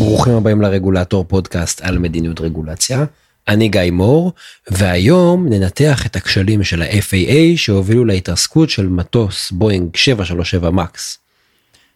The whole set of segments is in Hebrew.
ברוכים הבאים לרגולטור פודקאסט על מדיניות רגולציה. אני גיא מור, והיום ננתח את הכשלים של ה-FAA שהובילו להתרסקות של מטוס בואינג 737 מקס.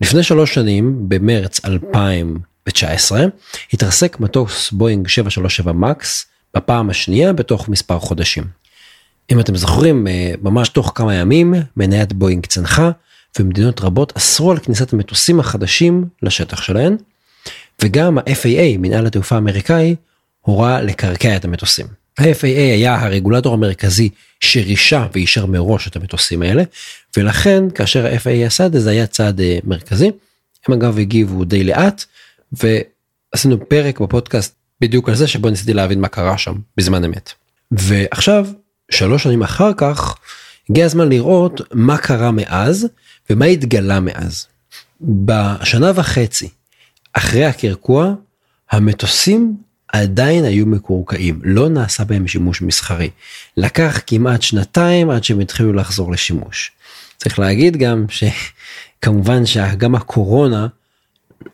לפני שלוש שנים, במרץ 2019, התרסק מטוס בואינג 737 מקס בפעם השנייה בתוך מספר חודשים. אם אתם זוכרים, אה, ממש תוך כמה ימים מניית בואינג צנחה, ומדינות רבות אסרו על כניסת המטוסים החדשים לשטח שלהן, וגם ה-FAA, מנהל התעופה האמריקאי, הורה לקרקע את המטוסים. ה-FAA היה הרגולטור המרכזי שרישה ואישר מראש את המטוסים האלה, ולכן כאשר ה-FAA עשה את זה זה היה צעד uh, מרכזי. הם אגב הגיבו די לאט, ועשינו פרק בפודקאסט בדיוק על זה שבו ניסיתי להבין מה קרה שם בזמן אמת. ועכשיו, שלוש שנים אחר כך, הגיע הזמן לראות מה קרה מאז ומה התגלה מאז. בשנה וחצי אחרי הקרקוע, המטוסים עדיין היו מקורקעים, לא נעשה בהם שימוש מסחרי. לקח כמעט שנתיים עד שהם התחילו לחזור לשימוש. צריך להגיד גם שכמובן שגם הקורונה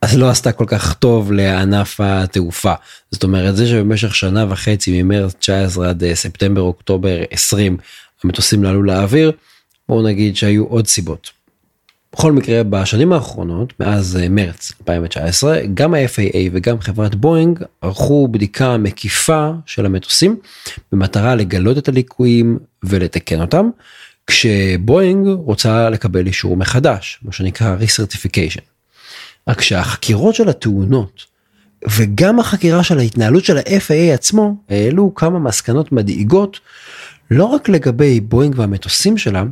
אז לא עשתה כל כך טוב לענף התעופה. זאת אומרת זה שבמשך שנה וחצי ממרץ 19 עד אה, ספטמבר אוקטובר 20 המטוסים לא עלו לאוויר, בואו נגיד שהיו עוד סיבות. בכל מקרה בשנים האחרונות מאז אה, מרץ 2019 גם ה-FAA וגם חברת בואינג ערכו בדיקה מקיפה של המטוסים במטרה לגלות את הליקויים ולתקן אותם כשבואינג רוצה לקבל אישור מחדש מה שנקרא ריסרטיפיקיישן. רק שהחקירות של התאונות וגם החקירה של ההתנהלות של ה-FAA עצמו העלו כמה מסקנות מדאיגות לא רק לגבי בואינג והמטוסים שלה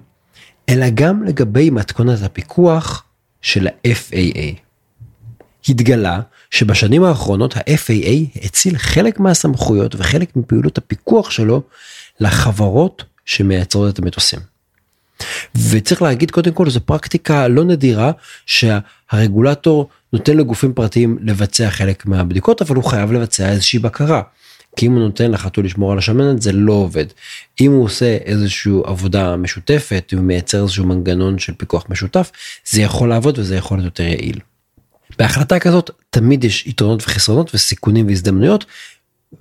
אלא גם לגבי מתכונת הפיקוח של ה-FAA. התגלה שבשנים האחרונות ה-FAA הציל חלק מהסמכויות וחלק מפעילות הפיקוח שלו לחברות שמייצרות את המטוסים. וצריך להגיד קודם כל זו פרקטיקה לא נדירה שהרגולטור נותן לגופים פרטיים לבצע חלק מהבדיקות אבל הוא חייב לבצע איזושהי בקרה. כי אם הוא נותן לחתול לשמור על השמנת זה לא עובד. אם הוא עושה איזושהי עבודה משותפת הוא מייצר איזשהו מנגנון של פיקוח משותף זה יכול לעבוד וזה יכול להיות יותר יעיל. בהחלטה כזאת תמיד יש יתרונות וחסרונות וסיכונים והזדמנויות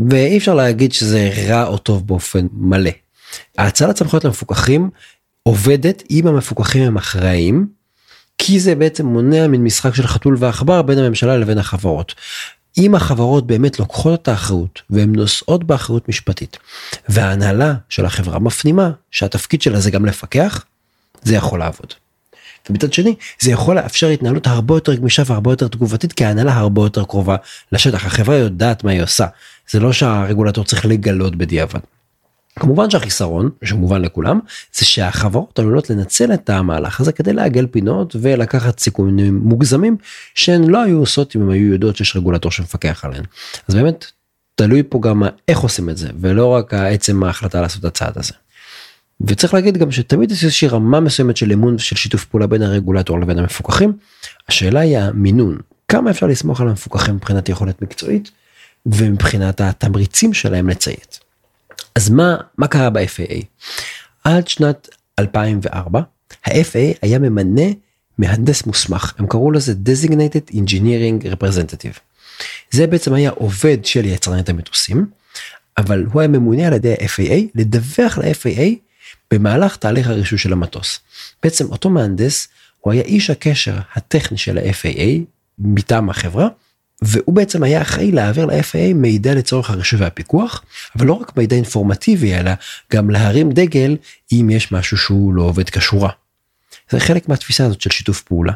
ואי אפשר להגיד שזה רע או טוב באופן מלא. האצלת סמכויות למפוקחים עובדת אם המפוקחים הם אחראים כי זה בעצם מונע מן משחק של חתול ועכבר בין הממשלה לבין החברות. אם החברות באמת לוקחות את האחריות והן נושאות באחריות משפטית וההנהלה של החברה מפנימה שהתפקיד שלה זה גם לפקח, זה יכול לעבוד. ומצד שני זה יכול לאפשר התנהלות הרבה יותר גמישה והרבה יותר תגובתית כי ההנהלה הרבה יותר קרובה לשטח החברה יודעת מה היא עושה זה לא שהרגולטור צריך לגלות בדיעבד. כמובן שהחיסרון שמובן לכולם זה שהחברות עלולות לנצל את המהלך הזה כדי לעגל פינות ולקחת סיכונים מוגזמים שהן לא היו עושות אם הן היו יודעות שיש רגולטור שמפקח עליהן. אז באמת תלוי פה גם איך עושים את זה ולא רק עצם ההחלטה לעשות את הצעד הזה. וצריך להגיד גם שתמיד יש איזושהי רמה מסוימת של אמון ושל שיתוף פעולה בין הרגולטור לבין המפוקחים. השאלה היא המינון כמה אפשר לסמוך על המפוקחים מבחינת יכולת מקצועית ומבחינת התמריצים שלהם לציית. אז מה מה קרה ב-FAA? עד שנת 2004 ה-FAA היה ממנה מהנדס מוסמך הם קראו לזה designated engineering representative. זה בעצם היה עובד של יצרנית המטוסים אבל הוא היה ממונה על ידי ה-FAA לדווח ל-FAA במהלך תהליך הרישוי של המטוס. בעצם אותו מהנדס הוא היה איש הקשר הטכני של ה-FAA מטעם החברה והוא בעצם היה אחראי להעביר ל-FAA מידע לצורך הרישוי והפיקוח, אבל לא רק מידע אינפורמטיבי, אלא גם להרים דגל אם יש משהו שהוא לא עובד כשורה. זה חלק מהתפיסה הזאת של שיתוף פעולה.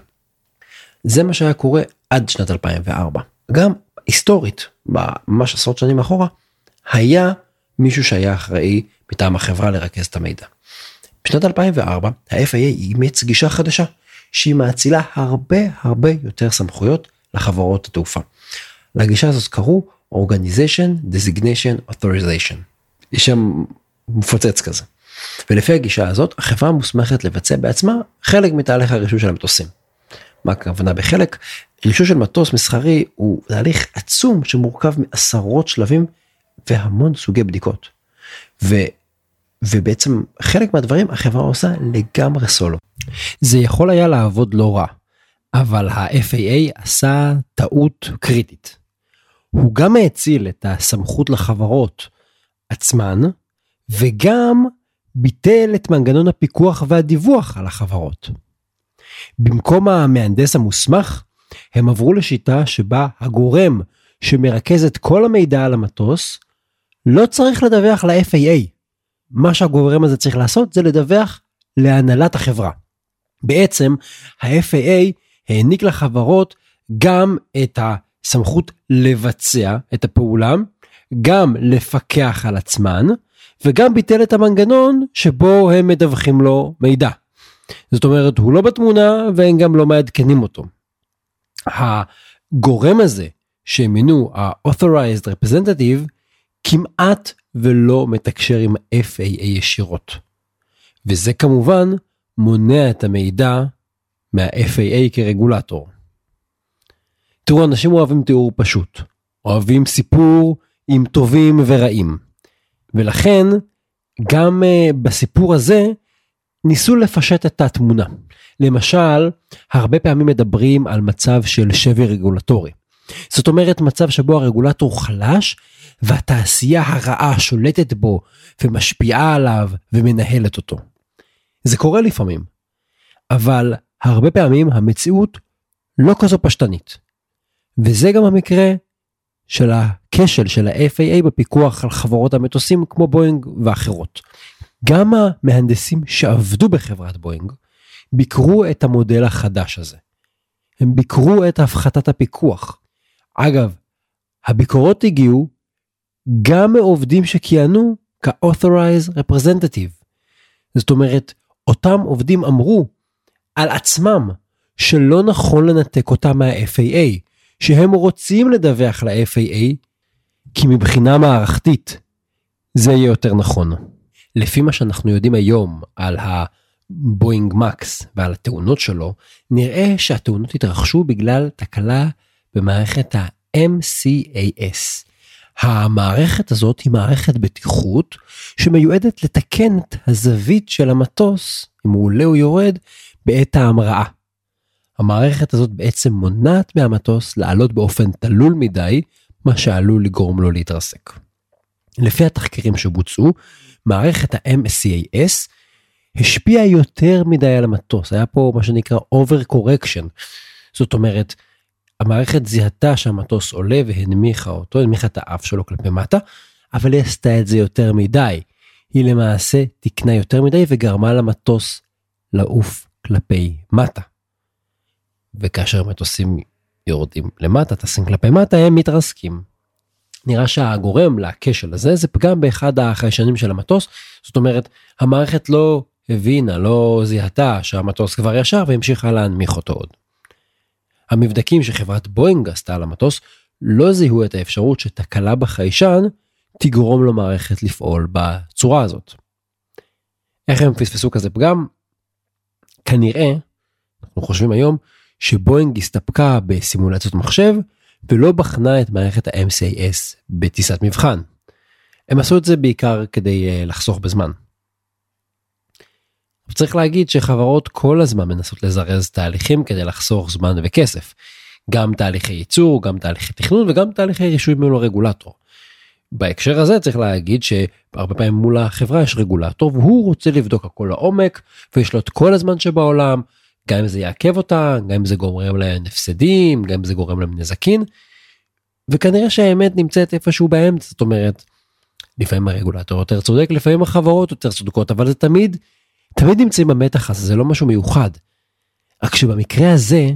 זה מה שהיה קורה עד שנת 2004. גם היסטורית, ממש עשרות שנים אחורה, היה מישהו שהיה אחראי מטעם החברה לרכז את המידע. בשנת 2004 ה-FAA אימץ גישה חדשה שהיא מאצילה הרבה הרבה יותר סמכויות לחברות התעופה. לגישה הזאת קראו Organization Designation Authorization. יש שם מפוצץ כזה. ולפי הגישה הזאת החברה מוסמכת לבצע בעצמה חלק מתהליך הרישוי של המטוסים. מה הכוונה בחלק? רישוי של מטוס מסחרי הוא תהליך עצום שמורכב מעשרות שלבים והמון סוגי בדיקות. ו, ובעצם חלק מהדברים החברה עושה לגמרי סולו. זה יכול היה לעבוד לא רע אבל ה-FAA עשה טעות קריטית. הוא גם האציל את הסמכות לחברות עצמן, וגם ביטל את מנגנון הפיקוח והדיווח על החברות. במקום המהנדס המוסמך, הם עברו לשיטה שבה הגורם שמרכז את כל המידע על המטוס לא צריך לדווח ל-FAA. מה שהגורם הזה צריך לעשות זה לדווח להנהלת החברה. בעצם ה-FAA העניק לחברות גם את הסמכות לבצע את הפעולה, גם לפקח על עצמן, וגם ביטל את המנגנון שבו הם מדווחים לו מידע. זאת אומרת, הוא לא בתמונה והם גם לא מעדכנים אותו. הגורם הזה שהם מינו, ה-authorized representative, כמעט ולא מתקשר עם FAA ישירות. וזה כמובן מונע את המידע מה-FAA כרגולטור. תראו, אנשים אוהבים תיאור פשוט, אוהבים סיפור עם טובים ורעים. ולכן, גם uh, בסיפור הזה, ניסו לפשט את התמונה. למשל, הרבה פעמים מדברים על מצב של שבר רגולטורי. זאת אומרת מצב שבו הרגולטור חלש והתעשייה הרעה שולטת בו ומשפיעה עליו ומנהלת אותו. זה קורה לפעמים, אבל הרבה פעמים המציאות לא כזו פשטנית. וזה גם המקרה של הכשל של ה-FAA בפיקוח על חברות המטוסים כמו בואינג ואחרות. גם המהנדסים שעבדו בחברת בואינג ביקרו את המודל החדש הזה. הם ביקרו את הפחתת הפיקוח. אגב, הביקורות הגיעו גם מעובדים שכיהנו כ-authorized representative. זאת אומרת, אותם עובדים אמרו על עצמם שלא נכון לנתק אותם מה-FAA, שהם רוצים לדווח ל-FAA, כי מבחינה מערכתית זה יהיה יותר נכון. לפי מה שאנחנו יודעים היום על הבואינג מקס ועל התאונות שלו, נראה שהתאונות התרחשו בגלל תקלה במערכת ה-MCAS. המערכת הזאת היא מערכת בטיחות שמיועדת לתקן את הזווית של המטוס, אם הוא עולה או יורד, בעת ההמראה. המערכת הזאת בעצם מונעת מהמטוס לעלות באופן תלול מדי, מה שעלול לגרום לו להתרסק. לפי התחקירים שבוצעו, מערכת ה-MCAS השפיעה יותר מדי על המטוס, היה פה מה שנקרא over correction. זאת אומרת, המערכת זיהתה שהמטוס עולה והנמיכה אותו, הנמיכה את האף שלו כלפי מטה, אבל היא עשתה את זה יותר מדי. היא למעשה תיקנה יותר מדי וגרמה למטוס לעוף כלפי מטה. וכאשר מטוסים יורדים למטה, טסים כלפי מטה, הם מתרסקים. נראה שהגורם לכשל הזה זה פגם באחד החיישנים של המטוס, זאת אומרת, המערכת לא הבינה, לא זיהתה שהמטוס כבר ישר והמשיכה להנמיך אותו עוד. המבדקים שחברת בואינג עשתה על המטוס לא זיהו את האפשרות שתקלה בחיישן תגרום למערכת לפעול בצורה הזאת. איך הם פספסו כזה פגם? כנראה, אנחנו חושבים היום, שבואינג הסתפקה בסימולציות מחשב ולא בחנה את מערכת ה-MCAS בטיסת מבחן. הם עשו את זה בעיקר כדי uh, לחסוך בזמן. צריך להגיד שחברות כל הזמן מנסות לזרז תהליכים כדי לחסוך זמן וכסף. גם תהליכי ייצור, גם תהליכי תכנון וגם תהליכי רישוי מול הרגולטור. בהקשר הזה צריך להגיד שהרבה פעמים מול החברה יש רגולטור והוא רוצה לבדוק הכל לעומק ויש לו את כל הזמן שבעולם גם אם זה יעכב אותה גם אם זה גורם להם הפסדים גם אם זה גורם להם נזקין. וכנראה שהאמת נמצאת איפשהו באמצע זאת אומרת לפעמים הרגולטור יותר צודק לפעמים החברות יותר צודקות אבל זה תמיד תמיד נמצאים במתח הזה, זה לא משהו מיוחד. רק שבמקרה הזה,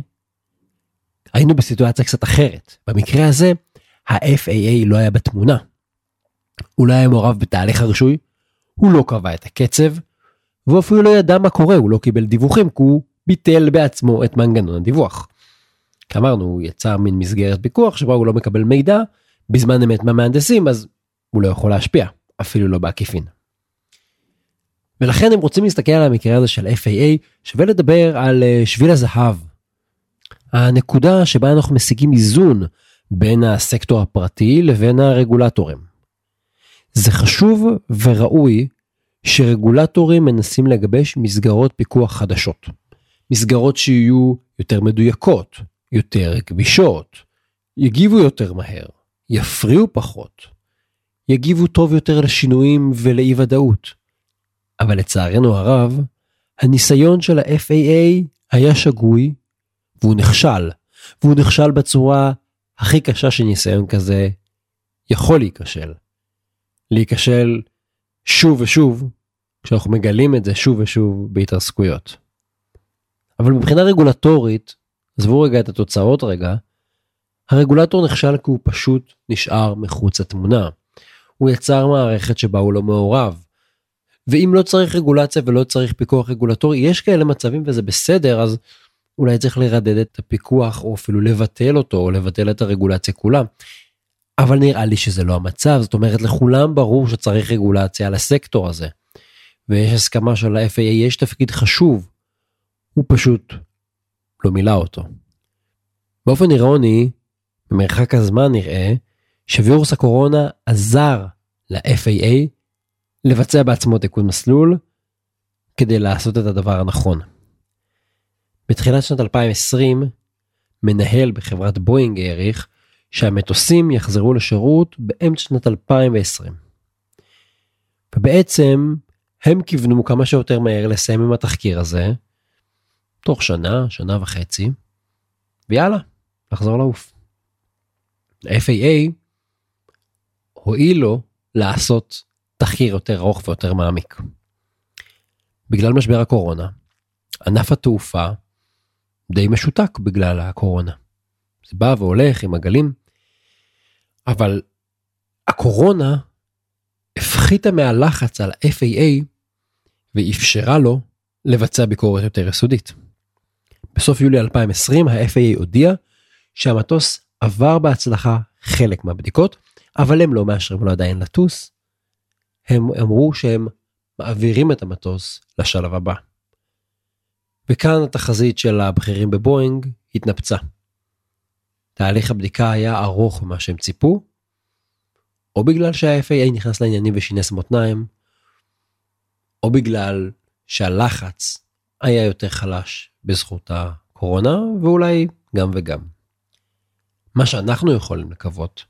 היינו בסיטואציה קצת אחרת. במקרה הזה, ה-FAA לא היה בתמונה. הוא לא היה מעורב בתהליך הרישוי, הוא לא קבע את הקצב, והוא אפילו לא ידע מה קורה, הוא לא קיבל דיווחים, כי הוא ביטל בעצמו את מנגנון הדיווח. כאמרנו, הוא יצר מין מסגרת פיקוח שבה הוא לא מקבל מידע בזמן אמת מהמהנדסים, אז הוא לא יכול להשפיע, אפילו לא בעקיפין. ולכן הם רוצים להסתכל על המקרה הזה של FAA שווה לדבר על אה, שביל הזהב. הנקודה שבה אנחנו משיגים איזון בין הסקטור הפרטי לבין הרגולטורים. זה חשוב וראוי שרגולטורים מנסים לגבש מסגרות פיקוח חדשות. מסגרות שיהיו יותר מדויקות, יותר גמישות, יגיבו יותר מהר, יפריעו פחות, יגיבו טוב יותר לשינויים ולאי ודאות. אבל לצערנו הרב, הניסיון של ה-FAA היה שגוי, והוא נכשל, והוא נכשל בצורה הכי קשה שניסיון כזה יכול להיכשל. להיכשל שוב ושוב, כשאנחנו מגלים את זה שוב ושוב בהתרסקויות. אבל מבחינה רגולטורית, עזבו רגע את התוצאות רגע, הרגולטור נכשל כי הוא פשוט נשאר מחוץ לתמונה. הוא יצר מערכת שבה הוא לא מעורב. ואם לא צריך רגולציה ולא צריך פיקוח רגולטורי, יש כאלה מצבים וזה בסדר, אז אולי צריך לרדד את הפיקוח או אפילו לבטל אותו או לבטל את הרגולציה כולה. אבל נראה לי שזה לא המצב, זאת אומרת לכולם ברור שצריך רגולציה על הסקטור הזה. ויש הסכמה של ה-FAA, יש תפקיד חשוב, הוא פשוט לא מילא אותו. באופן אירוני, במרחק הזמן נראה שווירוס הקורונה עזר ל-FAA לבצע בעצמו תיקון מסלול כדי לעשות את הדבר הנכון. בתחילת שנת 2020, מנהל בחברת בואינג העריך שהמטוסים יחזרו לשירות באמצע שנת 2020. ובעצם הם כיוונו כמה שיותר מהר לסיים עם התחקיר הזה, תוך שנה, שנה וחצי, ויאללה, לחזור לעוף. ה-FAA הואיל לעשות תחקיר יותר ארוך ויותר מעמיק. בגלל משבר הקורונה, ענף התעופה די משותק בגלל הקורונה. זה בא והולך עם הגלים, אבל הקורונה הפחיתה מהלחץ על ה-FAA ואפשרה לו לבצע ביקורת יותר יסודית. בסוף יולי 2020 ה-FAA הודיע שהמטוס עבר בהצלחה חלק מהבדיקות, אבל הם לא מאשרים לו עדיין לטוס. הם אמרו שהם מעבירים את המטוס לשלב הבא. וכאן התחזית של הבכירים בבואינג התנפצה. תהליך הבדיקה היה ארוך ממה שהם ציפו, או בגלל שה-FAA נכנס לעניינים ושינס מותניים, או בגלל שהלחץ היה יותר חלש בזכות הקורונה, ואולי גם וגם. מה שאנחנו יכולים לקוות,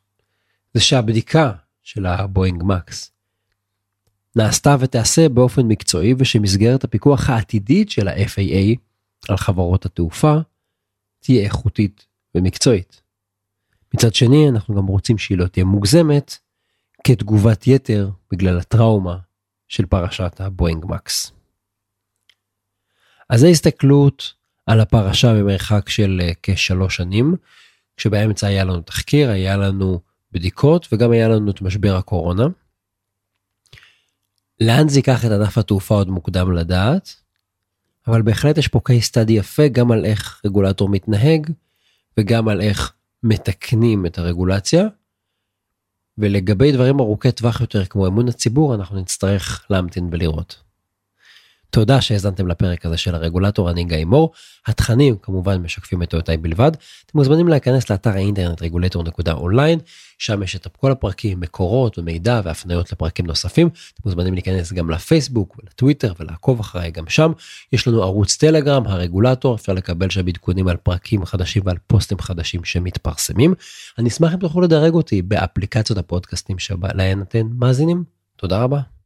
זה שהבדיקה של הבואינג מקס נעשתה ותעשה באופן מקצועי ושמסגרת הפיקוח העתידית של ה-FAA על חברות התעופה תהיה איכותית ומקצועית. מצד שני אנחנו גם רוצים שהיא לא תהיה מוגזמת כתגובת יתר בגלל הטראומה של פרשת הבואינג מקס. אז זו הסתכלות על הפרשה במרחק של אה, כשלוש שנים, כשבאמצע היה לנו תחקיר, היה לנו בדיקות וגם היה לנו את משבר הקורונה. לאן זה ייקח את ענף התעופה עוד מוקדם לדעת, אבל בהחלט יש פה case study יפה גם על איך רגולטור מתנהג וגם על איך מתקנים את הרגולציה. ולגבי דברים ארוכי טווח יותר כמו אמון הציבור אנחנו נצטרך להמתין ולראות. תודה שהאזנתם לפרק הזה של הרגולטור, אני גיא מור. התכנים כמובן משקפים את דעותיי בלבד. אתם מוזמנים להיכנס לאתר האינטרנט רגולטור.אונליין, שם יש את כל הפרקים, מקורות ומידע והפניות לפרקים נוספים. אתם מוזמנים להיכנס גם לפייסבוק ולטוויטר ולעקוב אחריי גם שם. יש לנו ערוץ טלגרם, הרגולטור, אפשר לקבל שם עדכונים על פרקים חדשים ועל פוסטים חדשים שמתפרסמים. אני אשמח אם תוכלו לדרג אותי באפליקציות הפודקאסטים שבהן אתם מאזינים. תודה רבה.